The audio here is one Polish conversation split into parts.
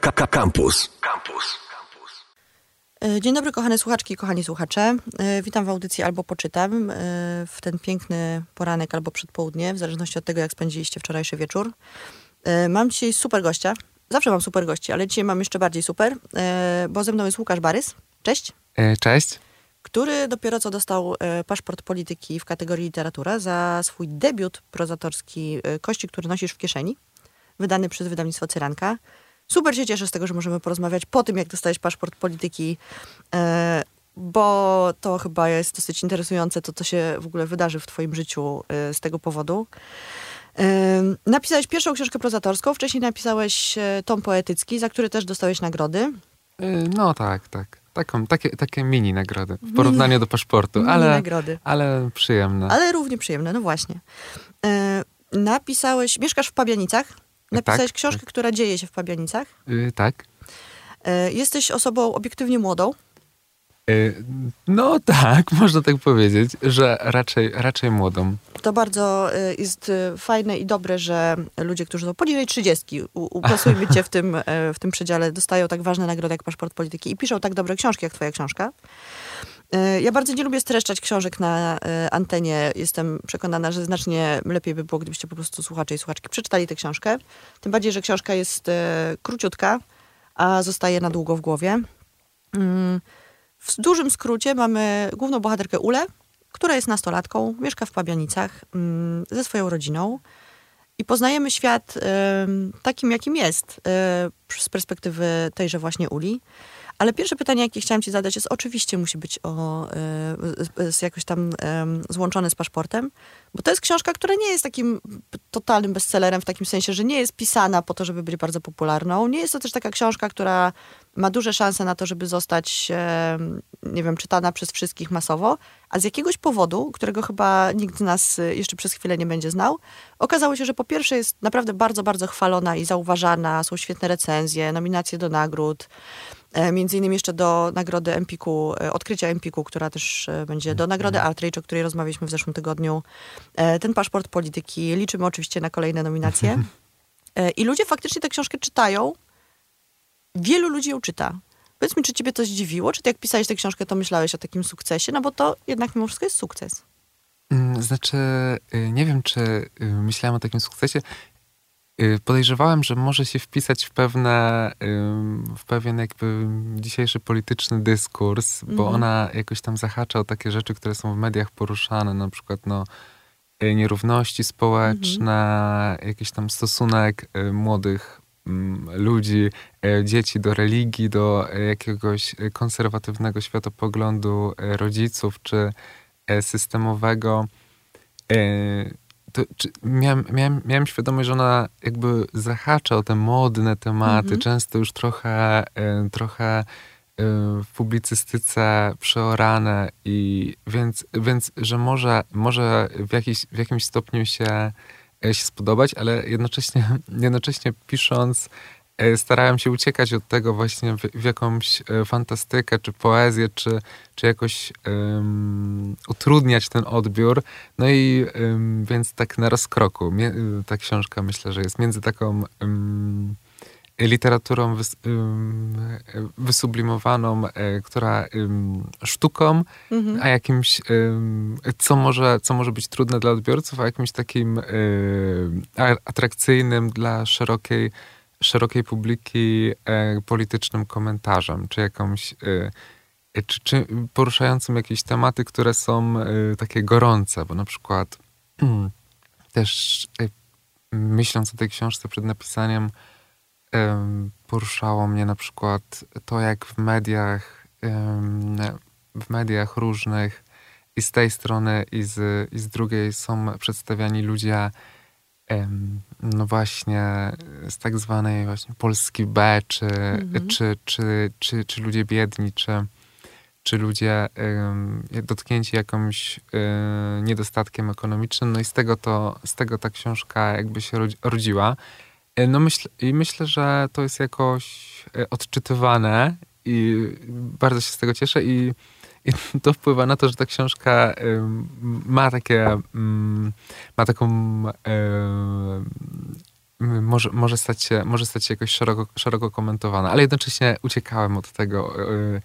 Campus. Campus. E, Dzień dobry, kochane słuchaczki i kochani słuchacze. E, Witam w audycji albo poczytam e, w ten piękny poranek albo przedpołudnie, w zależności od tego, jak spędziliście wczorajszy wieczór. Mam dzisiaj super gościa. Zawsze mam super gości, ale dzisiaj mam jeszcze bardziej super, bo ze mną jest Łukasz Barys. Cześć. Cześć. Który dopiero co dostał paszport polityki w kategorii literatura za swój debiut prozatorski Kości, który nosisz w kieszeni, wydany przez wydawnictwo Cyranka. Super się cieszę z tego, że możemy porozmawiać po tym, jak dostałeś paszport polityki, e, bo to chyba jest dosyć interesujące, to co się w ogóle wydarzy w twoim życiu e, z tego powodu. E, Napisałeś pierwszą książkę prozatorską, wcześniej napisałeś tom poetycki, za który też dostałeś nagrody. No tak, tak. Taką, takie, takie mini nagrody w porównaniu do paszportu, Mini ale, nagrody. ale przyjemne. Ale równie przyjemne, no właśnie. Napisałeś, mieszkasz w Pabianicach, napisałeś Tak, książkę, która dzieje się w Pabianicach. E, Tak. E, jesteś osobą obiektywnie młodą. E, No tak, można tak powiedzieć, że raczej, raczej młodą. To bardzo e, jest e, fajne i dobre, że ludzie, którzy są poniżej 30, u- uplasujmy cię w tym, w tym przedziale, dostają tak ważne nagrody jak paszport polityki i piszą tak dobre książki jak twoja książka. E, Ja bardzo nie lubię streszczać książek na e, antenie. Jestem przekonana, że znacznie lepiej by było, gdybyście po prostu słuchacze i słuchaczki przeczytali tę książkę. Tym bardziej, że książka jest e, króciutka, a zostaje na długo w głowie. Mm, W dużym skrócie mamy główną bohaterkę Ulę, która jest nastolatką, mieszka w Pabianicach mm, ze swoją rodziną i poznajemy świat takim, jakim jest z perspektywy tejże właśnie Uli. Ale pierwsze pytanie, jakie chciałam ci zadać, jest oczywiście musi być o, e, z, z jakoś tam złączone z paszportem, bo to jest książka, która nie jest takim totalnym bestsellerem w takim sensie, że nie jest pisana po to, żeby być bardzo popularną. Nie jest to też taka książka, która ma duże szanse na to, żeby zostać, nie wiem, czytana przez wszystkich masowo, a z jakiegoś powodu, którego chyba nikt z nas y, jeszcze przez chwilę nie będzie znał, okazało się, że po pierwsze jest naprawdę bardzo, bardzo chwalona i zauważana, są świetne recenzje, nominacje do nagród, e, między innymi jeszcze do nagrody Empiku, e, odkrycia Empiku, która też e, będzie do nagrody Outrage, o której rozmawialiśmy w zeszłym tygodniu. E, Ten paszport polityki, liczymy oczywiście na kolejne nominacje. E, I ludzie faktycznie tę książkę czytają, wielu ludzi ją czyta. Powiedz mi, czy ciebie to zdziwiło? Czy ty jak pisałeś tę książkę, to myślałeś o takim sukcesie? No bo to jednak mimo wszystko jest sukces. Mm, Znaczy, y, nie wiem, czy y, myślałem o takim sukcesie. Y, Podejrzewałem, że może się wpisać w pewne, w pewien jakby dzisiejszy polityczny dyskurs, bo Mhm. ona jakoś tam zahacza o takie rzeczy, które są w mediach poruszane, na przykład no, y, nierówności społeczne, jakiś tam stosunek y, młodych ludzi, dzieci do religii, do jakiegoś konserwatywnego światopoglądu rodziców, czy systemowego. To, miałem, miałem, miałem świadomość, że ona jakby zahacza o te modne tematy, Mhm. często już trochę, y, trochę y, w publicystyce przeorane i więc, więc że może, może w, jakiś, w jakimś stopniu się, e, się spodobać, ale jednocześnie, jednocześnie pisząc e, starałem się uciekać od tego właśnie w, w jakąś e, fantastykę, czy poezję, czy, czy jakoś em, utrudniać ten odbiór. No i em, więc tak na rozkroku. Mie, ta książka myślę, że jest między taką em, literaturą wys, wysublimowaną, e, która sztuką, Mhm. a jakimś, co może, co może być trudne dla odbiorców, a jakimś takim atrakcyjnym dla szerokiej, szerokiej publiki e, politycznym komentarzem, czy jakąś, e, e, czy, czy poruszającym jakieś tematy, które są takie gorące, bo na przykład też e, myśląc o tej książce przed napisaniem, em, poruszało mnie na przykład to, jak w mediach, w mediach różnych i z tej strony, i z, i z drugiej są przedstawiani ludzie, no właśnie, z tak zwanej właśnie Polski B, czy, Mhm. czy, czy, czy, czy ludzie biedni, czy, czy ludzie dotknięci jakimś e, niedostatkiem ekonomicznym. No i z tego, to, z tego ta książka jakby się rodzi- rodziła. E, No myśl, I myślę, że to jest jakoś e, odczytywane i bardzo się z tego cieszę i to wpływa na to, że ta książka ma takie, mm, ma taką może, może, stać się, może stać się jakoś szeroko, szeroko komentowana, ale jednocześnie uciekałem od tego, y,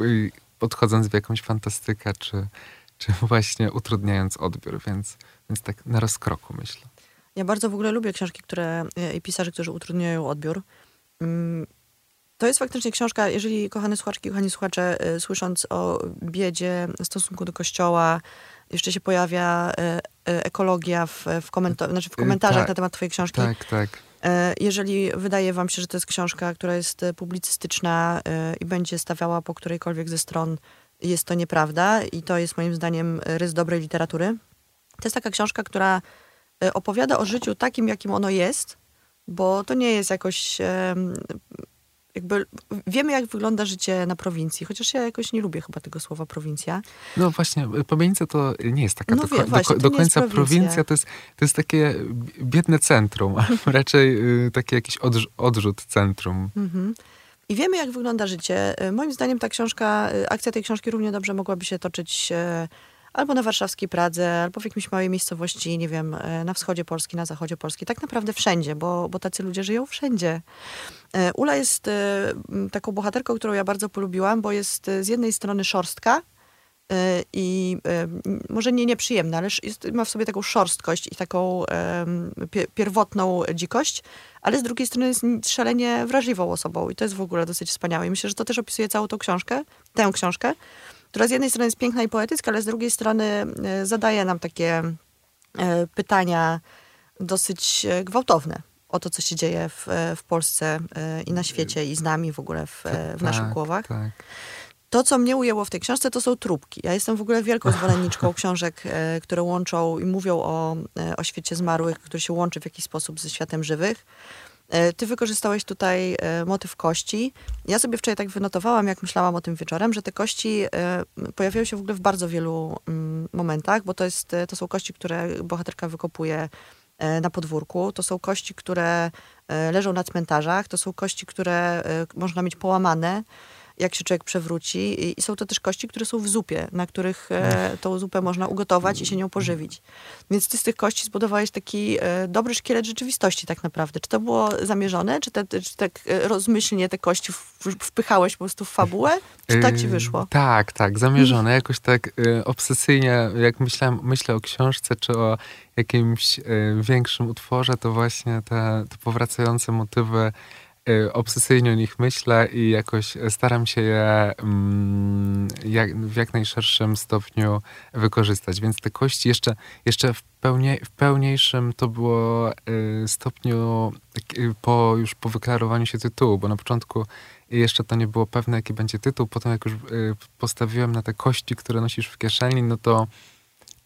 y, podchodząc w jakąś fantastykę, czy, czy właśnie utrudniając odbiór, więc, więc tak na rozkroku myślę. Ja bardzo w ogóle lubię książki które, e, i pisarzy, którzy utrudniają odbiór. To jest faktycznie książka, jeżeli kochane słuchaczki, kochani słuchacze, e, słysząc o biedzie, stosunku do kościoła, jeszcze się pojawia e, ekologia w, w, znaczy w komentarzach tak, na temat twojej książki. Tak, tak. Jeżeli wydaje wam się, że to jest książka, która jest publicystyczna i będzie stawiała po którejkolwiek ze stron, jest to nieprawda i to jest moim zdaniem rys dobrej literatury. To jest taka książka, która opowiada o życiu takim, jakim ono jest, bo to nie jest jakoś jakby wiemy, jak wygląda życie na prowincji, chociaż ja jakoś nie lubię chyba tego słowa prowincja. No właśnie, prowincja to nie jest taka no do, wie, właśnie, do, do końca prowincja. prowincja, to jest, to jest takie biedne centrum, raczej y, taki jakiś odrzut centrum. Mhm. I wiemy, jak wygląda życie. E, moim zdaniem ta książka, e, akcja tej książki równie dobrze mogłaby się toczyć albo na warszawskiej Pradze, albo w jakiejś małej miejscowości, nie wiem, e, na wschodzie Polski, na zachodzie Polski. Tak naprawdę wszędzie, bo, bo tacy ludzie żyją wszędzie. E, Ula jest e, taką bohaterką, którą ja bardzo polubiłam, bo jest z jednej strony szorstka, i może nie nieprzyjemna, ale jest, ma w sobie taką szorstkość i taką pierwotną dzikość, ale z drugiej strony jest szalenie wrażliwą osobą i to jest w ogóle dosyć wspaniałe. I myślę, że to też opisuje całą tą książkę, tę książkę, która z jednej strony jest piękna i poetycka, ale z drugiej strony e, zadaje nam takie e, pytania dosyć e, gwałtowne o to, co się dzieje w, w Polsce i na świecie i z nami w ogóle w, w naszych tak, głowach. Tak. To, co mnie ujęło w tej książce, to są trupki. Ja jestem w ogóle wielką zwolenniczką książek, które łączą i mówią o, o świecie zmarłych, który się łączy w jakiś sposób ze światem żywych. E, ty wykorzystałeś tutaj e, motyw kości. Ja sobie wczoraj tak wynotowałam, jak myślałam o tym wieczorem, że te kości e, pojawiają się w ogóle w bardzo wielu mm, momentach, bo to, jest, to są kości, które bohaterka wykopuje na podwórku. To są kości, które leżą na cmentarzach. To są kości, które można mieć połamane jak się człowiek przewróci. I są to też kości, które są w zupie, na których e, tą zupę można ugotować i się nią pożywić. Więc ty z tych kości zbudowałeś taki e, dobry szkielet rzeczywistości tak naprawdę. Czy to było zamierzone? Czy, te, czy tak e, rozmyślnie te kości wpychałeś po prostu w fabułę? Czy tak ci wyszło? tak, tak, zamierzone. Jakoś tak obsesyjnie, jak myślałem, myślę o książce, czy o jakimś większym utworze, to właśnie te, te powracające motywy obsesyjnie o nich myślę i jakoś staram się je mm, jak, w jak najszerszym stopniu wykorzystać. Więc te kości jeszcze, jeszcze w, pełnie, w pełniejszym to było y, stopniu y, po, już po wyklarowaniu się tytułu, bo na początku jeszcze to nie było pewne, jaki będzie tytuł. Potem jak już postawiłem na te kości, które nosisz w kieszeni, no to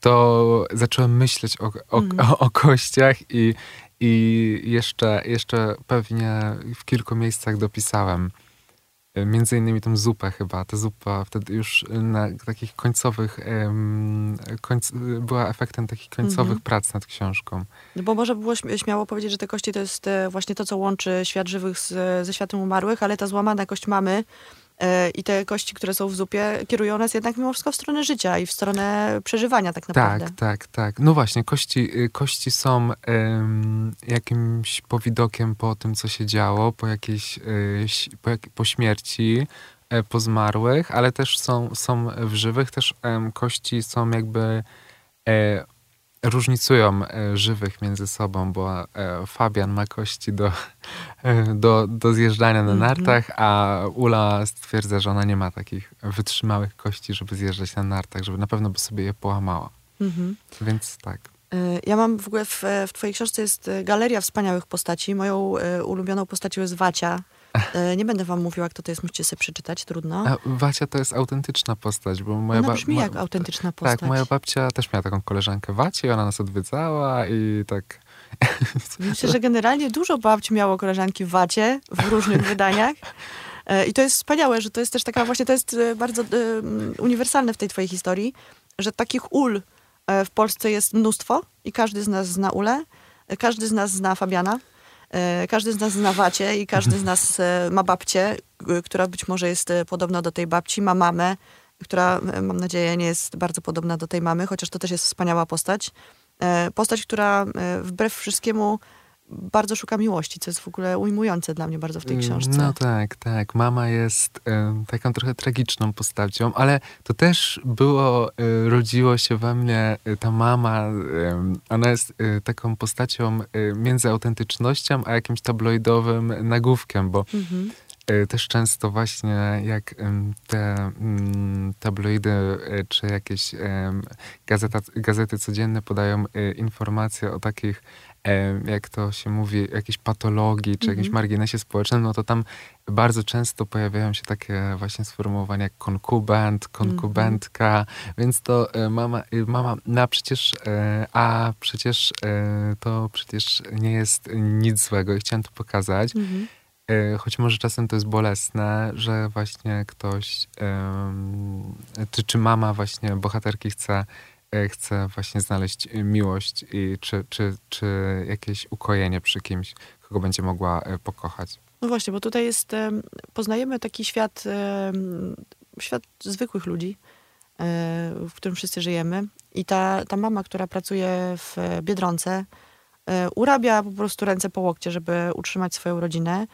to zacząłem myśleć o, o, mm. o, o kościach i, i jeszcze, jeszcze pewnie w kilku miejscach dopisałem. Y, między innymi tą zupę chyba. Ta zupa wtedy już na takich końcowych, końc, była efektem takich końcowych mhm. prac nad książką. No bo może było śmiało powiedzieć, że te kości to jest e, właśnie to, co łączy świat żywych z, ze światem umarłych, ale ta złamana kość mamy E, I te kości, które są w zupie, kierują nas jednak mimo wszystko w stronę życia i w stronę przeżywania tak naprawdę. Tak, tak, tak. No właśnie, kości, y, kości są jakimś powidokiem po tym, co się działo, po jakiejś, y, po, jak, po śmierci, e, po zmarłych, ale też są, są w żywych. Też kości są jakby e, różnicują e, żywych między sobą, bo e, Fabian ma kości do, e, do, do zjeżdżania na mhm. nartach, a Ula stwierdza, że ona nie ma takich wytrzymałych kości, żeby zjeżdżać na nartach, żeby na pewno by sobie je połamała. Mhm. Więc tak. Ja mam w ogóle w, w twojej książce jest galeria wspaniałych postaci. Moją ulubioną postacią jest Wacia, nie będę wam mówiła, kto to jest, musicie sobie przeczytać, trudno. A Wacia to jest autentyczna postać, bo moja Ona brzmi jak autentyczna postać. Tak, moja babcia też miała taką koleżankę Wacie i ona nas odwiedzała i tak... Myślę, że generalnie dużo babci miało koleżanki w Wacie w różnych wydaniach. E, I to jest wspaniałe, że to jest też taka właśnie, to jest e, bardzo uniwersalne w tej twojej historii, że takich ul w Polsce jest mnóstwo i każdy z nas zna ulę, każdy z nas zna Fabiana. E, każdy z nas zna Wacie i każdy z nas e, ma babcię, która być może jest e, podobna do tej babci, ma mamę, która mam nadzieję nie jest bardzo podobna do tej mamy, chociaż to też jest wspaniała postać. Postać, która wbrew wszystkiemu bardzo szuka miłości, co jest w ogóle ujmujące dla mnie bardzo w tej książce. No tak, tak. Mama jest taką trochę tragiczną postacią, ale to też było, e, rodziło się we mnie e, ta mama. ona jest e, taką postacią między autentycznością a jakimś tabloidowym nagłówkiem, bo Mhm. E, Też często właśnie jak te mm, tabloidy e, czy jakieś gazeta, gazety codzienne podają e, informacje o takich, jak to się mówi, jakiejś patologii czy jakimś Mhm. marginesie społecznym, no to tam bardzo często pojawiają się takie właśnie sformułowania jak konkubent, konkubentka, więc to mama, mama, no a przecież, a przecież to przecież nie jest nic złego i chciałem to pokazać. Mhm. E, Choć może czasem to jest bolesne, że właśnie ktoś, czy, czy mama właśnie bohaterki chce, e, chce właśnie znaleźć miłość i czy, czy, czy jakieś ukojenie przy kimś, kogo będzie mogła e, pokochać. No właśnie, bo tutaj jest, em, poznajemy taki świat, świat zwykłych ludzi, e, w którym wszyscy żyjemy. I ta, ta mama, która pracuje w Biedronce, e, urabia po prostu ręce po łokcie, żeby utrzymać swoją rodzinę.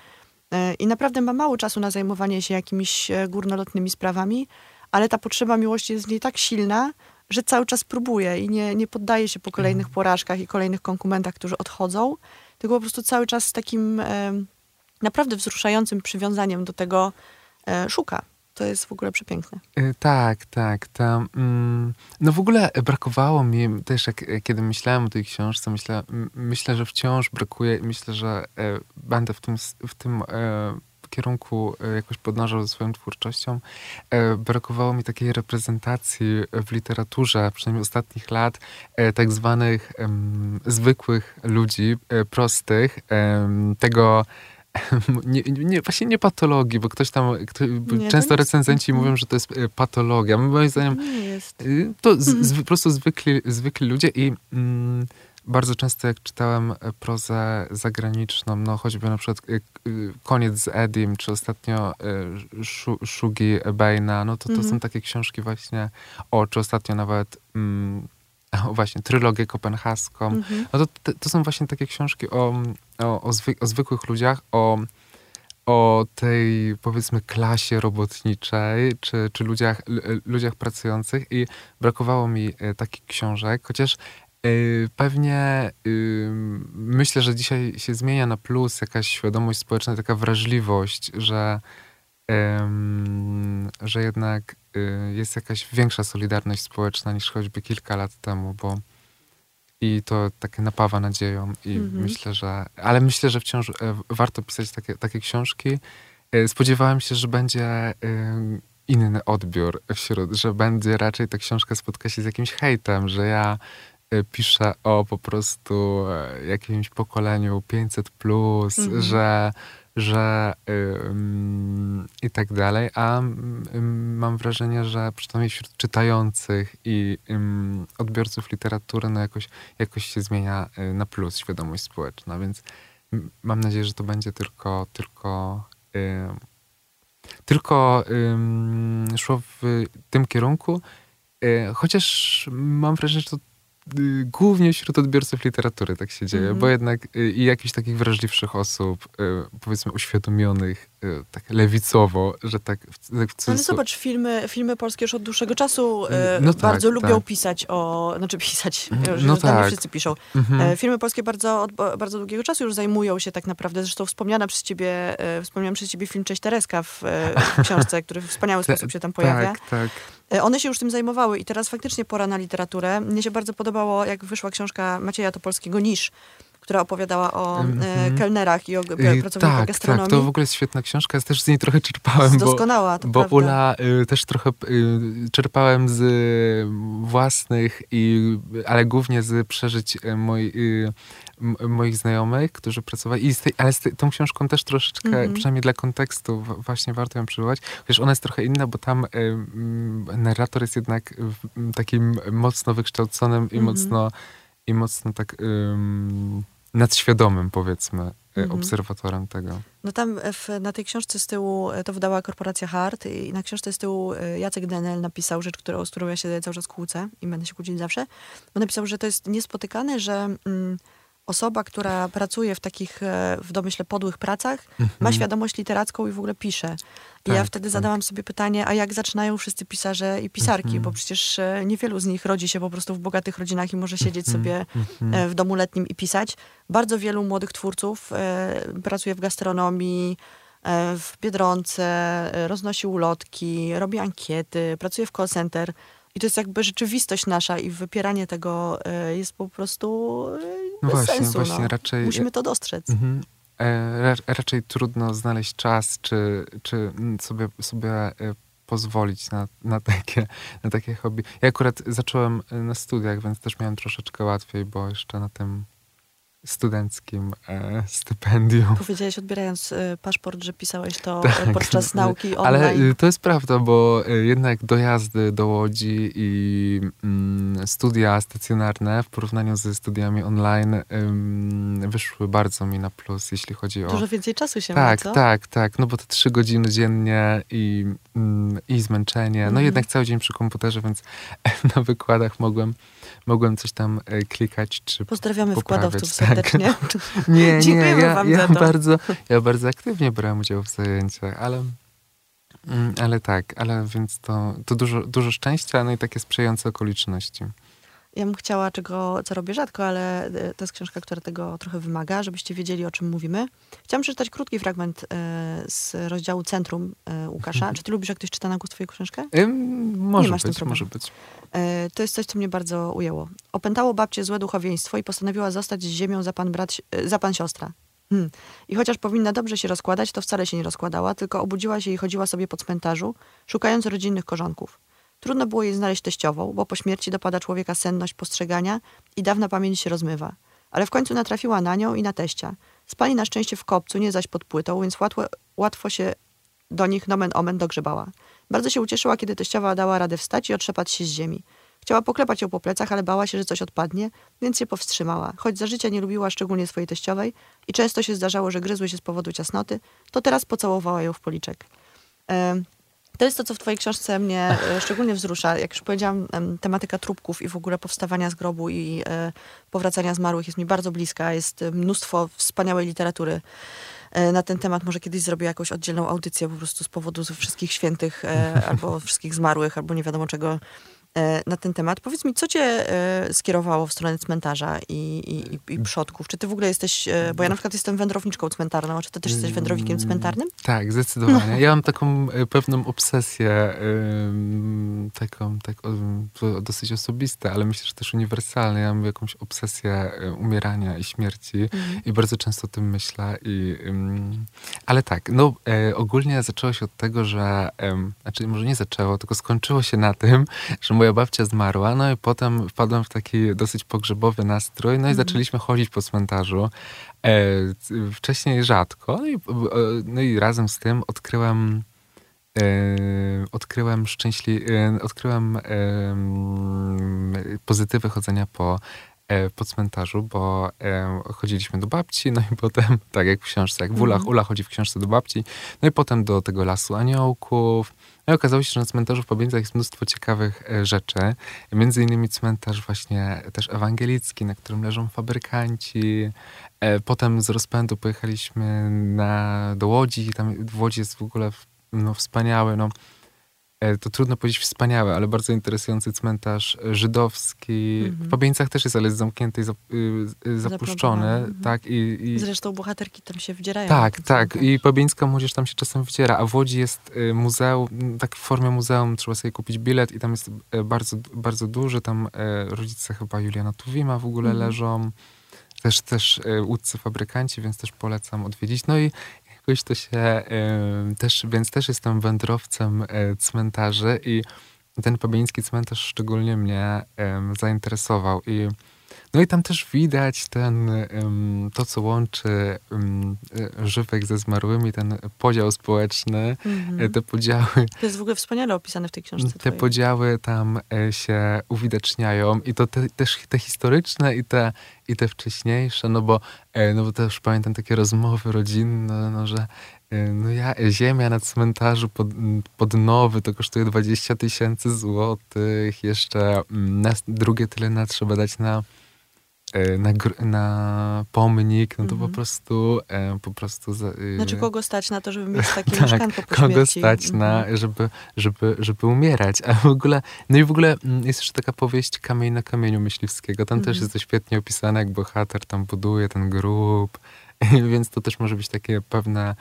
E, I naprawdę ma mało czasu na zajmowanie się jakimiś e, górnolotnymi sprawami, ale ta potrzeba miłości jest w niej tak silna, że cały czas próbuje i nie, nie poddaje się po kolejnych porażkach i kolejnych konkumentach, którzy odchodzą, tylko po prostu cały czas z takim naprawdę wzruszającym przywiązaniem do tego e, szuka. To jest w ogóle przepiękne. E, Tak, tak. Ta, mm, no w ogóle brakowało mi też, jak, e, kiedy myślałem o tej książce, myślę, myślę że wciąż brakuje, myślę, że e, będę w tym, w tym e, kierunku e, jakoś podążał ze swoją twórczością. Brakowało mi takiej reprezentacji w literaturze, przynajmniej ostatnich lat, tak zwanych zwykłych ludzi, prostych, tego nie, nie, właśnie nie patologii, bo ktoś tam, kto, Nie, to często jest- recenzenci Mhm. mówią, że to jest e, patologia. Moim zdaniem Nie jest. y, to z, Mhm. z, po prostu zwykli, zwykli ludzie i mm, bardzo często jak czytałem e, prozę zagraniczną, no choćby na przykład y, y, Koniec z Edim, czy ostatnio Szu- Shugi Baina, no to to Mhm. są takie książki właśnie, o, czy ostatnio nawet mm, o, właśnie trylogię kopenhaską, Mhm. no to, to, są właśnie takie książki o, o, o, o zwykłych ludziach, o, o tej powiedzmy klasie robotniczej, czy, czy ludziach, ludziach pracujących i brakowało mi e, takich książek, chociaż e, pewnie y, myślę, że dzisiaj się zmienia na plus jakaś świadomość społeczna, taka wrażliwość, że, że jednak y, jest jakaś większa solidarność społeczna niż choćby kilka lat temu, bo i to takie napawa nadzieją i Mhm. myślę, że, ale myślę, że wciąż e, warto pisać takie, takie książki. E, Spodziewałem się, że będzie e, inny odbiór wśród, że będzie raczej ta książka spotka się z jakimś hejtem, że ja piszę o po prostu jakimś pokoleniu 500 plus, Mhm. że, że ym, i tak dalej, a ym, mam wrażenie, że przynajmniej wśród czytających i odbiorców literatury no jakoś, jakoś się zmienia y, na plus świadomość społeczna, więc mam nadzieję, że to będzie tylko tylko tylko szło w tym kierunku, y, chociaż mam wrażenie, że to y, głównie wśród odbiorców literatury tak się dzieje, Mhm. bo jednak y, i jakichś takich wrażliwszych osób, y, powiedzmy uświadomionych y, tak lewicowo, że tak w, tak w Ale cudzysłów- zobacz, filmy, filmy polskie już od dłuższego czasu e, No tak, bardzo lubią tak. pisać o... Znaczy pisać, Mhm, że no nie tak. wszyscy piszą. Mhm. E, Filmy polskie bardzo, od ba- bardzo długiego czasu już zajmują się tak naprawdę. Zresztą wspomniana przez ciebie, e, wspomniałem przez ciebie film Cześć Tereska w, e, w książce, który w wspaniały sposób się tam pojawia. Tak, tak. One się już tym zajmowały i teraz faktycznie pora na literaturę. Mnie się bardzo podobało, jak wyszła książka Macieja Topolskiego Nisz, która opowiadała o e, Mhm. kelnerach i o Y, pracownikach tak, gastronomii. tak, to w ogóle jest świetna książka, ja też z niej trochę czerpałem, bo, Doskonała, to bo prawda. Ula y, też trochę y, czerpałem z y, własnych, i, ale głównie z przeżyć y, y, moich znajomych, którzy pracowali. I z tej, ale z tej, tą książką też troszeczkę, Mhm. przynajmniej dla kontekstu, w- właśnie warto ją przywołać. Chociaż ona jest trochę inna, bo tam narrator jest jednak w- takim mocno wykształconym i Mhm. mocno i mocno tak ym, nadświadomym, powiedzmy, y, Mhm. obserwatorem tego. No tam w, na tej książce z tyłu e, to wydała korporacja Hart i na książce z tyłu e, Jacek Denel napisał rzecz, którą, z którą ja się cały czas kłócę i będę się kłócić zawsze. Bo napisał, że to jest niespotykane, że mm, osoba, która pracuje w takich, e, w domyśle, podłych pracach, Mhm. ma świadomość literacką i w ogóle pisze. I ja Tak, wtedy tak. zadałam sobie pytanie, a jak zaczynają wszyscy pisarze i pisarki, Mhm. bo przecież e, niewielu z nich rodzi się po prostu w bogatych rodzinach i może siedzieć Mhm, sobie mhm. e, w domu letnim i pisać. Bardzo wielu młodych twórców e, pracuje w gastronomii, w Biedronce, roznosi ulotki, robi ankiety, pracuje w call center. I to jest jakby rzeczywistość nasza i wypieranie tego jest po prostu No bez właśnie, sensu. właśnie, no. raczej- Musimy to dostrzec. Mhm. E, ra- raczej trudno znaleźć czas, czy, czy sobie, sobie e, pozwolić na, na, takie, na takie hobby. Ja akurat zacząłem e, na studiach, więc też miałem troszeczkę łatwiej, bo jeszcze na tym studenckim e, stypendium. Powiedziałeś odbierając e, paszport, że pisałeś to Tak, e, podczas nauki online. Ale to jest prawda, bo y, jednak dojazdy do Łodzi i mm, studia stacjonarne w porównaniu ze studiami online ym, wyszły bardzo mi na plus, jeśli chodzi o... Dużo więcej czasu się tak, ma, co? tak, tak. No bo te trzy godziny dziennie i, mm, i zmęczenie. No Mhm. jednak cały dzień przy komputerze, więc na wykładach mogłem, mogłem coś tam e, klikać czy Pozdrawiamy poprawiać, wykładowców tak. Serdecznie. Nie, nie, Dziękujemy ja, wam ja, za to. bardzo, ja bardzo aktywnie brałem udział w zajęciach, ale, mm, ale tak, ale więc to, to dużo, dużo szczęścia, no i takie sprzyjające okoliczności. Ja bym chciała, czego, co robię rzadko, ale e, to jest książka, która tego trochę wymaga, żebyście wiedzieli, o czym mówimy. Chciałam przeczytać krótki fragment e, z rozdziału Centrum e, Łukasza. Czy ty lubisz, jak ktoś czyta na głos twoją książkę? Ym, może być, problemu. może być. To jest coś, co mnie bardzo ujęło. Opętało babcię złe duchowieństwo i postanowiła zostać z ziemią za pan, brat, za pan siostra. Hmm. I chociaż powinna dobrze się rozkładać, to wcale się nie rozkładała, tylko obudziła się i chodziła sobie po cmentarzu, szukając rodzinnych korzonków. Trudno było jej znaleźć teściową, bo po śmierci dopada człowieka senność postrzegania i dawna pamięć się rozmywa. Ale w końcu natrafiła na nią i na teścia. Spali na szczęście w kopcu, nie zaś pod płytą, więc łatwo, łatwo się do nich nomen omen dogrzebała. Bardzo się ucieszyła, kiedy teściowa dała radę wstać i otrzepać się z ziemi. Chciała poklepać ją po plecach, ale bała się, że coś odpadnie, więc się powstrzymała. Choć za życia nie lubiła szczególnie swojej teściowej i często się zdarzało, że gryzły się z powodu ciasnoty, to teraz pocałowała ją w policzek. To jest to, co w twojej książce mnie e, szczególnie wzrusza. Jak już powiedziałam, em, tematyka trupków i w ogóle powstawania z grobu i e, powracania zmarłych jest mi bardzo bliska. Jest mnóstwo wspaniałej literatury e, na ten temat. Może kiedyś zrobię jakąś oddzielną audycję po prostu z powodu wszystkich świętych albo wszystkich zmarłych, albo nie wiadomo czego na ten temat. Powiedz mi, co cię e, skierowało w stronę cmentarza i, i, i- i przodków? Czy ty w ogóle jesteś, e, bo ja na przykład jestem wędrowniczką cmentarną, a czy ty też jesteś wędrownikiem cmentarnym? Tak, zdecydowanie. Ja mam taką e, pewną obsesję, taką, tak, dosyć osobiste, ale myślę, że też uniwersalne. Ja mam jakąś obsesję e, umierania i śmierci Mhm. i bardzo często o tym myślę. I, ale tak, no e, ogólnie zaczęło się od tego, że, znaczy może nie zaczęło, tylko skończyło się na tym, że moja babcia zmarła, no i potem wpadłem w taki dosyć pogrzebowy nastrój, no i zaczęliśmy chodzić po cmentarzu. E, wcześniej rzadko, no i, e, no i razem z tym odkryłem e, odkryłem szczęśli, e, odkryłem pozytywy chodzenia po, po cmentarzu, bo chodziliśmy do babci, no i potem, tak jak w książce, jak w Ulach, Mhm. Ula chodzi w książce do babci, no i potem do tego lasu aniołków. No i okazało się, że na cmentarzu w Pobieńcach jest mnóstwo ciekawych e, rzeczy. Między innymi cmentarz właśnie też ewangelicki, na którym leżą fabrykanci. E, Potem z rozpędu pojechaliśmy na, do Łodzi. Tam w Łodzi jest w ogóle no, wspaniały, no, to trudno powiedzieć wspaniały, ale bardzo interesujący cmentarz e, żydowski. Mhm. W Pobieńcach też jest, ale jest zamknięty i zap, y, y, zapuszczony. Mhm. Tak, i, i, Zresztą bohaterki tam się wdzierają. tak, tak. cmentarz. I pobieńska młodzież tam się czasem wciera, a w Łodzi jest y, muzeum, tak w formie muzeum, trzeba sobie kupić bilet i tam jest e, bardzo, bardzo duży, tam e, rodzice chyba Juliana Tuwima w ogóle Mhm. leżą, też, też e, łódcy fabrykanci, więc też polecam odwiedzić. No i jakoś to się też, więc też jestem wędrowcem e, cmentarzy i ten pobieński cmentarz szczególnie mnie zainteresował i no i tam też widać ten, to, co łączy e, żywych ze zmarłymi, ten podział społeczny, Mhm. e, te podziały, To jest w ogóle wspaniale opisane w tej książce te twojej. podziały tam e, się uwidaczniają i to te, też te historyczne i te, i te wcześniejsze, no bo, no bo też pamiętam takie rozmowy rodzinne, no, że no ja, ziemia na cmentarzu pod, pod nowy to kosztuje 20 tysięcy złotych, jeszcze na, drugie tyle na trzeba dać na na, gr- na pomnik, no to Mhm. po prostu e, po prostu... za- e, Znaczy kogo stać na to, żeby mieć takie tak, mieszkanko po kogo śmierci. stać na, Mhm. żeby, żeby, żeby umierać. A w ogóle, no i w ogóle mm, jest jeszcze taka powieść Kamień na kamieniu myśliwskiego. Tam też Mhm. jest to świetnie opisane, jak bohater tam buduje ten grób, więc to też może być takie pewne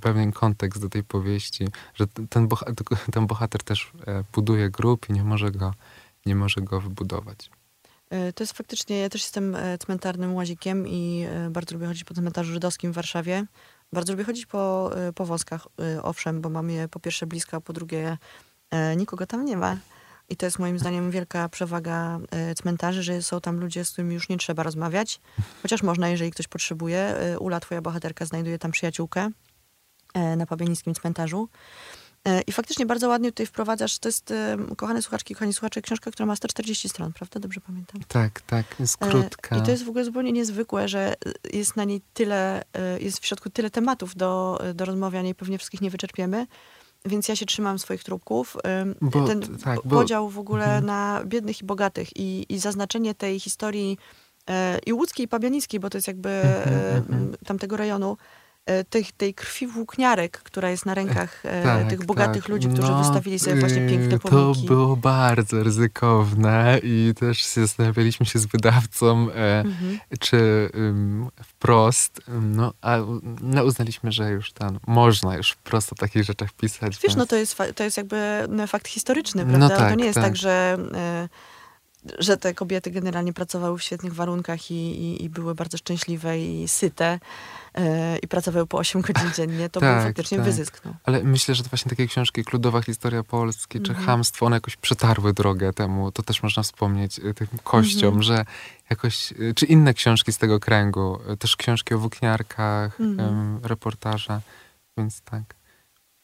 pewien kontekst do tej powieści, że ten, boha- ten bohater też e, buduje grób i nie może go, nie może go wybudować. E, To jest faktycznie, ja też jestem e, cmentarnym łazikiem i e, bardzo lubię chodzić po cmentarzu żydowskim w Warszawie. Bardzo lubię chodzić po, po wąskach, owszem, bo mam je po pierwsze blisko, a po drugie nikogo tam nie ma. I to jest moim zdaniem wielka przewaga cmentarzy, że są tam ludzie, z którymi już nie trzeba rozmawiać. Chociaż można, jeżeli ktoś potrzebuje. Ula, twoja bohaterka, znajduje tam przyjaciółkę na Pabianickim cmentarzu. E, I faktycznie bardzo ładnie tutaj wprowadzasz, to jest, e, kochane słuchaczki, kochani słuchacze, książka, która ma 140 stron, prawda? Dobrze pamiętam? Tak, tak, jest E, krótka. I to jest w ogóle zupełnie niezwykłe, że jest na niej tyle, jest w środku tyle tematów do, do rozmawiania i pewnie wszystkich nie wyczerpiemy. Więc ja się trzymam swoich trupków. Bo- Ten tak, bo- podział w ogóle Mhm. na biednych i bogatych i, i zaznaczenie tej historii i łódzkiej, i pabianickiej, bo to jest jakby Mhm, mhm. m, tamtego rejonu, e, tej, tej krwi włókniarek, która jest na rękach e, Tak, tych bogatych tak. ludzi, którzy No, wystawili sobie właśnie piękne To pomniki. było bardzo ryzykowne i też zastanawialiśmy się z wydawcą, e, Mhm. czy ym, wprost, no, a no, uznaliśmy, że już ten, można już wprost o takich rzeczach pisać. Wiesz, no więc- to jest, to jest jakby no, fakt historyczny, No prawda? to tak, nie jest tak, tak. że, że te kobiety generalnie pracowały w świetnych warunkach i, i, i były bardzo szczęśliwe i syte e, i pracowały po 8 godzin dziennie. To był Tak, faktycznie tak. wyzysk. No. Ale myślę, że to właśnie takie książki jak Ludowa Historia Polski czy Mhm. Hamstwo, one jakoś przetarły drogę temu. To też można wspomnieć y, tym kościom, Mhm. że jakoś, y, czy inne książki z tego kręgu, też książki o włókniarkach, Mhm. reportaże, więc tak.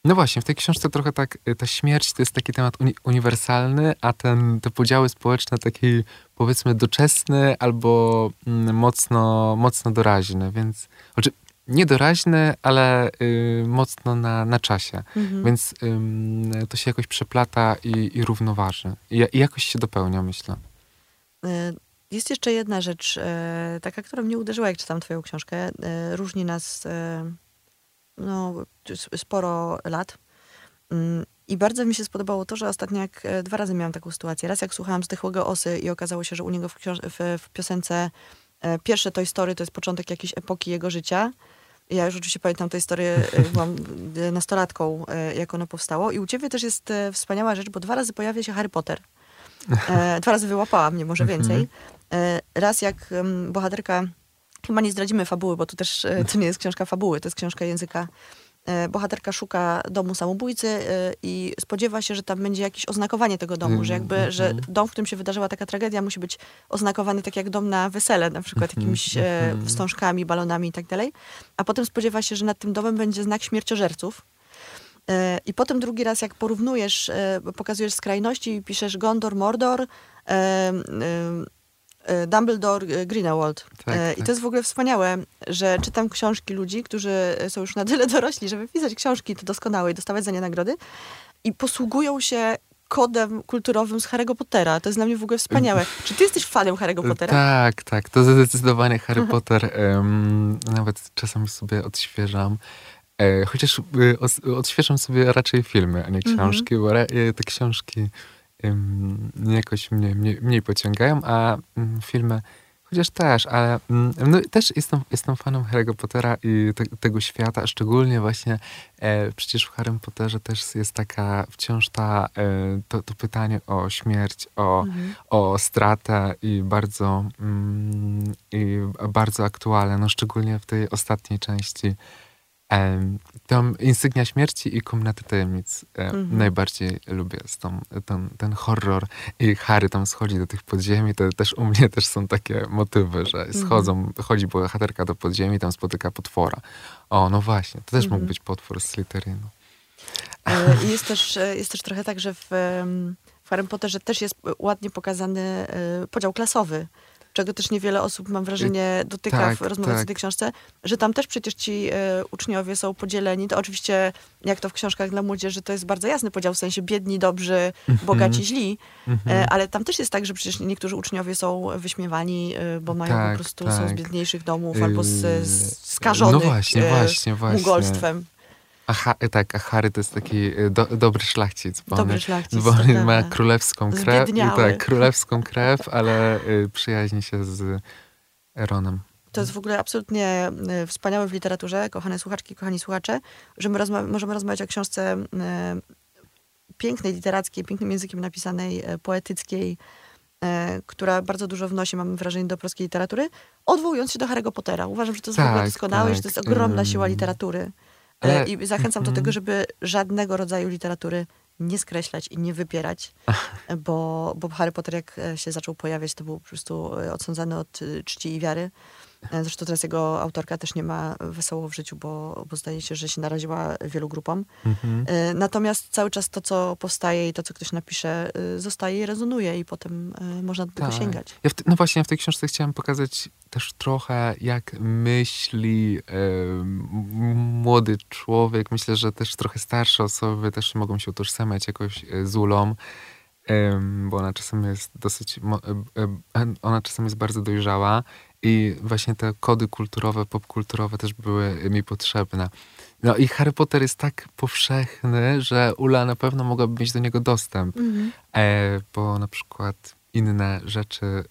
No właśnie, w tej książce trochę tak, y, ta śmierć to jest taki temat uni- uniwersalny, a ten, te podziały społeczne taki powiedzmy doczesny albo mm, mocno, mocno doraźny, więc znaczy niedoraźny, ale y, mocno na, na czasie. Mhm. Więc ym, to się jakoś przeplata i, i równoważy. I, I jakoś się dopełnia, myślę. E, Jest jeszcze jedna rzecz, e, taka, która mnie uderzyła, jak czytam twoją książkę. Różni nas no, sporo lat. Mm, I bardzo mi się spodobało to, że ostatnio jak e, dwa razy miałam taką sytuację. Raz jak słuchałam Zdechłego Osy i okazało się, że u niego w, w, w piosence e, pierwsze Toy Story to jest początek jakiejś epoki jego życia. Ja już oczywiście pamiętam tę historię, e, byłam e, nastolatką, e, jak ono powstało. I u ciebie też jest e, wspaniała rzecz, bo dwa razy pojawia się Harry Potter. Dwa razy wyłapała mnie, może więcej. E, raz jak bohaterka, chyba nie zdradzimy fabuły, bo to też e, to nie jest książka fabuły, to jest książka języka. E, bohaterka szuka domu samobójcy e, i spodziewa się, że tam będzie jakieś oznakowanie tego domu, że jakby, że Mhm. dom, w którym się wydarzyła taka tragedia, musi być oznakowany tak jak dom na wesele, na przykład Mhm, jakimiś mhm. wstążkami, balonami i tak dalej. A potem spodziewa się, że nad tym domem będzie znak śmierciożerców. I potem drugi raz, jak porównujesz, pokazujesz skrajności i piszesz Gondor, Mordor, Dumbledore, e, Greenwald. Tak, E, I tak. to jest w ogóle wspaniałe, że czytam książki ludzi, którzy są już na tyle dorośli, żeby pisać książki to doskonałe i dostawać za nie nagrody i posługują się kodem kulturowym z Harry'ego Pottera. To jest dla mnie w ogóle wspaniałe. Czy ty jesteś fanem Harry'ego Pottera? Tak, tak. To zdecydowanie Harry Potter. em, nawet czasami sobie odświeżam. E, chociaż os, odświeżam sobie raczej filmy, a nie Mhm. książki, bo te książki jakoś mnie, mnie mniej pociągają, a mm, filmy chociaż też, ale mm, no, też jestem, jestem fanem Harry'ego Pottera i te, tego świata, a szczególnie właśnie e, przecież w Harrym Potterze też jest taka wciąż ta, e, to, to pytanie o śmierć, o, Mhm. o stratę i bardzo, mm, i bardzo aktualne, no szczególnie w tej ostatniej części. Tą Insygnia Śmierci i Komnaty Tajemnic e, Mhm. najbardziej lubię. Z tą, ten, ten horror i Harry tam schodzi do tych podziemi, to też u mnie też są takie motywy, że Mhm. schodzą, chodzi bohaterka do podziemi, tam spotyka potwora. O, no właśnie, to też Mhm. mógł być potwór z Slytherinu. E, jest też, e, jest też trochę tak, że w, w Harry Potterze też jest ładnie pokazany podział klasowy. Czego też niewiele osób, mam wrażenie, dotyka tak, w rozmowach tak. o tej książce, że tam też przecież ci e, uczniowie są podzieleni. To oczywiście, jak to w książkach dla młodzieży, to jest bardzo jasny podział, w sensie biedni, dobrzy, bogaci, źli. Mhm. E, ale tam też jest tak, że przecież niektórzy uczniowie są wyśmiewani, e, bo mają Tak, po prostu, są z tak. biedniejszych domów albo z, z skażonych No właśnie, właśnie, właśnie. mugolstwem. A ha, tak, a Harry to jest taki y, do, dobry szlachcic, bo Dobry on, szlachcic, bo on ma królewską krew, Zbiedniały. tak, królewską krew, ale y, przyjaźni się z Ronem. To jest w ogóle absolutnie e, wspaniałe w literaturze, kochane słuchaczki, kochani słuchacze, że my rozma- możemy rozmawiać o książce e, pięknej, literackiej, pięknym językiem napisanej, e, poetyckiej, e, która bardzo dużo wnosi, mam wrażenie, do polskiej literatury, odwołując się do Harry'ego Pottera. Uważam, że to jest w ogóle Tak, doskonałe, tak, że to jest ogromna ym, siła literatury. Ale- E, I zachęcam do mhm. tego, żeby żadnego rodzaju literatury nie skreślać i nie wypierać, bo, bo Harry Potter jak e, się zaczął pojawiać, to był po prostu e, odsądzany od czci i wiary. E, Zresztą teraz jego autorka też nie ma wesoło w życiu, bo, bo zdaje się, że się naraziła wielu grupom. Mhm. E, Natomiast cały czas to, co powstaje i to, co ktoś napisze, e, zostaje i rezonuje i potem można do tego Tak. sięgać. Ja te, no właśnie, w tej książce chciałem pokazać też trochę, jak myśli e, młody człowiek. Myślę, że też trochę starsze osoby też mogą się utożsamiać jakoś z Ulą, bo ona czasem jest dosyć, ona czasem jest bardzo dojrzała i właśnie te kody kulturowe, popkulturowe też były mi potrzebne. No i Harry Potter jest tak powszechny, że Ula na pewno mogłaby mieć do niego dostęp. Mhm. E, bo na przykład inne rzeczy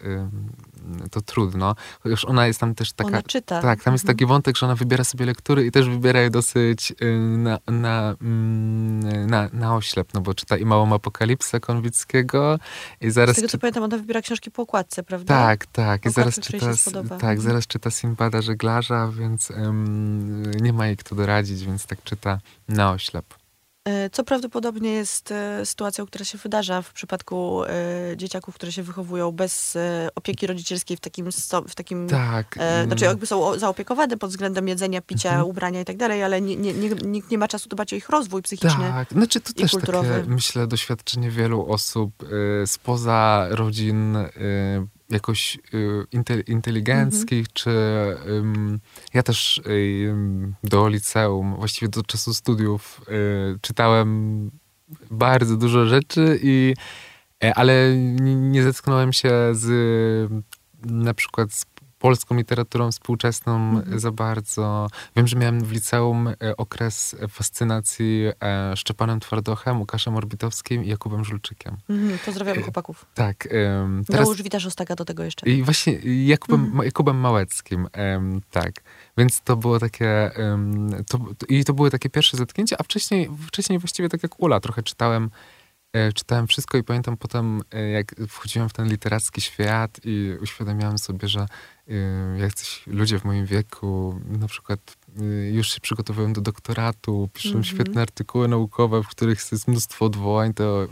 to trudno. Chociaż ona jest tam też taka. Ona czyta. Tak, tam jest Mhm. taki wątek, że ona wybiera sobie lektury i też wybiera je dosyć y, na, na, mm, na, na oślep, no bo czyta i Małą Apokalipsę Konwickiego i zaraz Z tego, co pamiętam, ona wybiera książki po okładce, prawda? Tak, tak. I Okładka, zaraz która jej czyta, tak, Mhm. zaraz czyta Simbada Żeglarza, więc nie ma jej kto doradzić, więc tak czyta na oślep. E, Co prawdopodobnie jest e, sytuacją, która się wydarza w przypadku e, dzieciaków, które się wychowują bez opieki rodzicielskiej w takim, w takim Tak. Ym, znaczy jakby są zaopiekowane pod względem jedzenia, picia, Mhm. ubrania i tak dalej, ale nie, nie, nie, nikt nie ma czasu dbać o ich rozwój psychiczny. Tak, znaczy to i też kulturowy. takie, myślę, doświadczenie wielu osób y, spoza rodzin y, jakoś y, inte, inteligenckich, czy ym, ja też do liceum, właściwie do czasu studiów y, czytałem bardzo dużo rzeczy i e, ale nie zetknąłem się z na przykład z polską literaturą współczesną Mhm. za bardzo. Wiem, że miałem w liceum e, okres fascynacji e, Szczepanem Twardochem, Łukaszem Orbitowskim i Jakubem Żulczykiem. Mhm, pozdrawiamy E, chłopaków. Tak. Teraz... Dołóż Wita Szostaka do tego jeszcze. i właśnie Jakubem, Mhm. Jakubem Małeckim, tak. Więc to było takie, to, i to były takie pierwsze zetknięcia, a wcześniej, wcześniej właściwie tak jak Ula, trochę czytałem, czytałem wszystko i pamiętam potem, e, jak wchodziłem w ten literacki świat i uświadamiałem sobie, że e, jacyś ludzie w moim wieku na przykład e, już się przygotowują do doktoratu, piszą Mhm. świetne artykuły naukowe, w których jest mnóstwo odwołań, to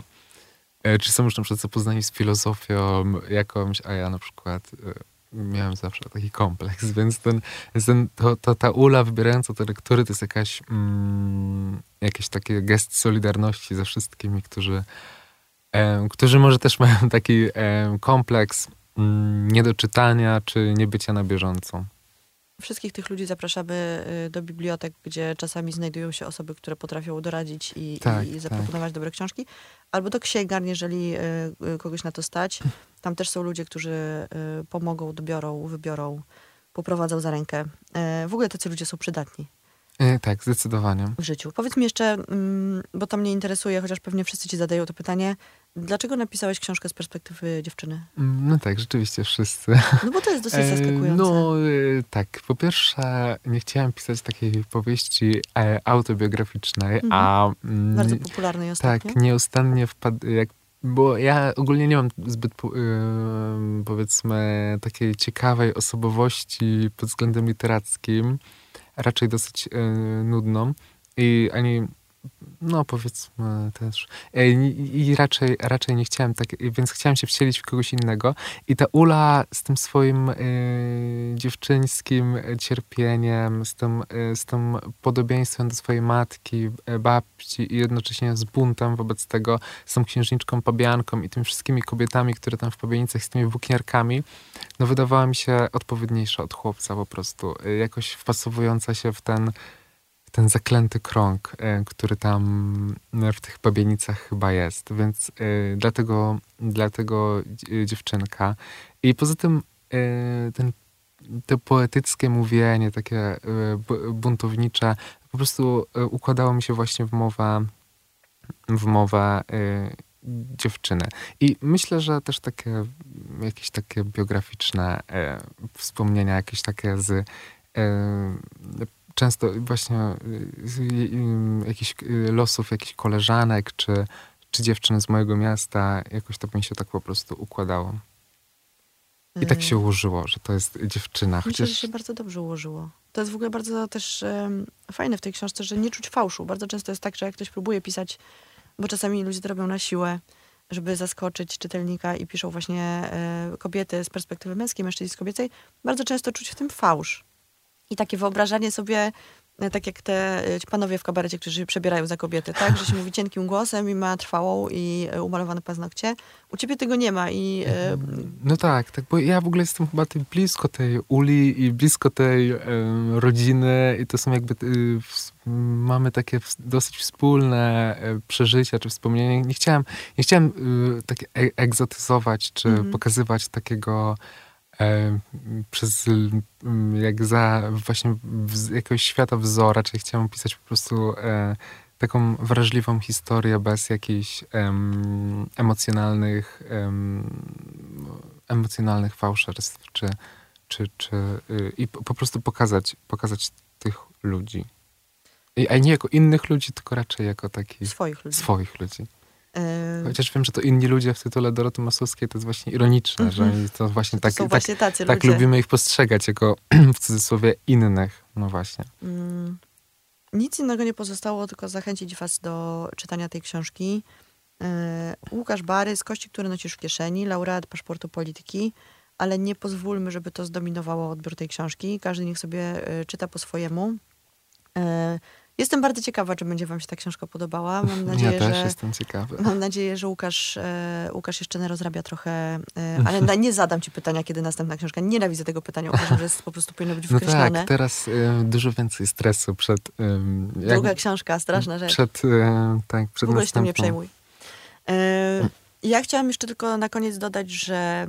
e, czy są już na przykład zapoznani z filozofią jakąś, a ja na przykład e, miałem zawsze taki kompleks, więc ten, ten, to, to, ta ula wybierająca te lektury to jest jakaś, mm, jakiś taki gest solidarności ze wszystkimi, którzy, którzy może też mają taki em, kompleks mm, niedoczytania czy niebycia na bieżąco. Wszystkich tych ludzi zapraszamy y, do bibliotek, gdzie czasami znajdują się osoby, które potrafią doradzić i, Tak, i tak. zaproponować dobre książki. Albo do księgarni, jeżeli y, y, kogoś na to stać. Tam też są ludzie, którzy pomogą, dobiorą, wybiorą, poprowadzą za rękę. W ogóle tacy ludzie są przydatni. E, tak, zdecydowanie. w życiu. Powiedz mi jeszcze, mm, bo to mnie interesuje, chociaż pewnie wszyscy ci zadają to pytanie, dlaczego napisałeś książkę z perspektywy dziewczyny? Mm, No tak, rzeczywiście wszyscy. No bo to jest dosyć E, zaskakujące. No e, tak, po pierwsze nie chciałem pisać takiej powieści e, autobiograficznej, Mhm. a mm, Bardzo popularnej ostatnio. tak, nieustannie wpadł, jak, bo ja ogólnie nie mam zbyt powiedzmy takiej ciekawej osobowości pod względem literackim, raczej dosyć nudną i ani no powiedzmy też. I, raczej, raczej nie chciałem tak, więc chciałem się wcielić w kogoś innego. I ta Ula z tym swoim y, dziewczyńskim cierpieniem, z tym, y, z tym podobieństwem do swojej matki, babci i jednocześnie z buntem wobec tego, z tą księżniczką Pabianką i tymi wszystkimi kobietami, które tam w Pabianicach, z tymi włókniarkami, no wydawała mi się odpowiedniejsza od chłopca po prostu. Jakoś wpasowująca się w ten ten zaklęty krąg, e, który tam e, w tych pabienicach chyba jest. Więc y, dlatego, dlatego dziewczynka. I poza tym ten, to poetyckie mówienie, takie buntownicze, po prostu układało mi się właśnie w mowę, w mowę dziewczyny. I myślę, że też takie jakieś takie biograficzne wspomnienia, jakieś takie z często właśnie y, y, jakichś y, losów jakichś koleżanek, czy, czy dziewczyn z mojego miasta, jakoś to mi się tak po prostu układało. I tak się ułożyło, że to jest dziewczyna. Chociaż... Myślę, że się bardzo dobrze ułożyło. To jest w ogóle bardzo też um, fajne w tej książce, że nie czuć fałszu. Bardzo często jest tak, że jak ktoś próbuje pisać, bo czasami ludzie to robią na siłę, żeby zaskoczyć czytelnika i piszą właśnie e, kobiety z perspektywy męskiej, mężczyzn z kobiecej, bardzo często czuć w tym fałsz. I takie wyobrażanie sobie, e, tak jak te e, panowie w kabarecie, którzy się przebierają za kobiety, tak? Że się mówi cienkim głosem i ma trwałą i e, umalowane paznokcie. U ciebie tego nie ma i... No tak, tak, bo ja w ogóle jestem chyba tej, blisko tej uli i blisko tej rodziny i to są jakby... Mamy takie dosyć wspólne przeżycia czy wspomnienia. Nie chciałem, nie chciałem tak egzotyzować czy -hmm. pokazywać takiego przez jak za właśnie jakiegoś świata wzora, czyli chciałem pisać po prostu e, taką wrażliwą historię bez jakichś emocjonalnych emocjonalnych fałszerstw, czy, czy, czy y, i po prostu pokazać, pokazać tych ludzi. I, a nie jako innych ludzi, tylko raczej jako takich swoich ludzi. Swoich ludzi. Chociaż wiem, że to inni ludzie w tytule Doroty Masłowskiej to jest właśnie ironiczne, że mhm. to właśnie to tak, tak, właśnie tak, tak lubimy ich postrzegać jako w cudzysłowie innych. No właśnie. Mm. Nic innego nie pozostało, tylko zachęcić was do czytania tej książki. E, Łukasz Bary z Kości, które nosisz w kieszeni, laureat paszportu polityki, ale nie pozwólmy, żeby to zdominowało odbiór tej książki. Każdy niech sobie e, czyta po swojemu. E, Jestem bardzo ciekawa, czy będzie wam się ta książka podobała. Mam nadzieję, ja też że, jestem ciekawy. Mam nadzieję, że Łukasz, e, Łukasz jeszcze nie rozrabia trochę, e, ale na, nie zadam ci pytania, kiedy następna książka. Nienawidzę tego pytania. Uważam, że jest po prostu powinno być wkreślone. No tak, teraz e, dużo więcej stresu przed... Druga książka, straszna rzecz. Przed, tak, przed w ogóle następną. się tym nie przejmuj. Ja chciałam jeszcze tylko na koniec dodać, że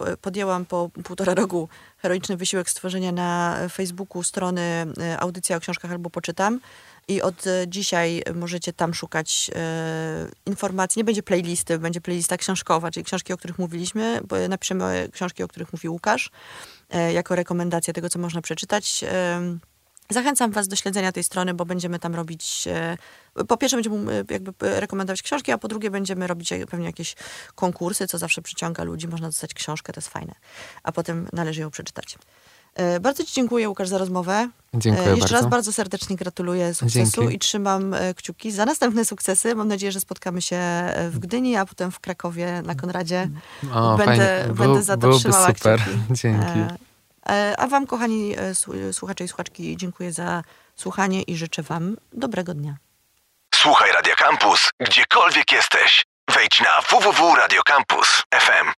e, podjęłam po półtora roku heroiczny wysiłek stworzenia na Facebooku strony e, Audycja o książkach albo poczytam. I od dzisiaj możecie tam szukać e, informacji. Nie będzie playlisty, będzie playlista książkowa, czyli książki, o których mówiliśmy. Bo napiszemy książki, o których mówi Łukasz, e, jako rekomendacja tego, co można przeczytać. E, Zachęcam Was do śledzenia tej strony, bo będziemy tam robić. E, po pierwsze, będziemy e, jakby rekomendować książki, a po drugie, będziemy robić pewnie jakieś konkursy, co zawsze przyciąga ludzi. Można dostać książkę, to jest fajne. A potem należy ją przeczytać. E, bardzo Ci dziękuję, Łukasz, za rozmowę. Dziękuję Jeszcze bardzo. raz bardzo serdecznie gratuluję sukcesu Dzięki. i trzymam kciuki za następne sukcesy. Mam nadzieję, że spotkamy się w Gdyni, a potem w Krakowie na Konradzie. O, będę, fajnie. będę za to trzymała super. kciuki. Dzięki. E, a Wam, kochani e, słuchacze i słuchaczki, dziękuję za słuchanie i życzę Wam dobrego dnia. Słuchaj Radio Campus, gdziekolwiek jesteś. Wejdź na www.radiocampus.fm.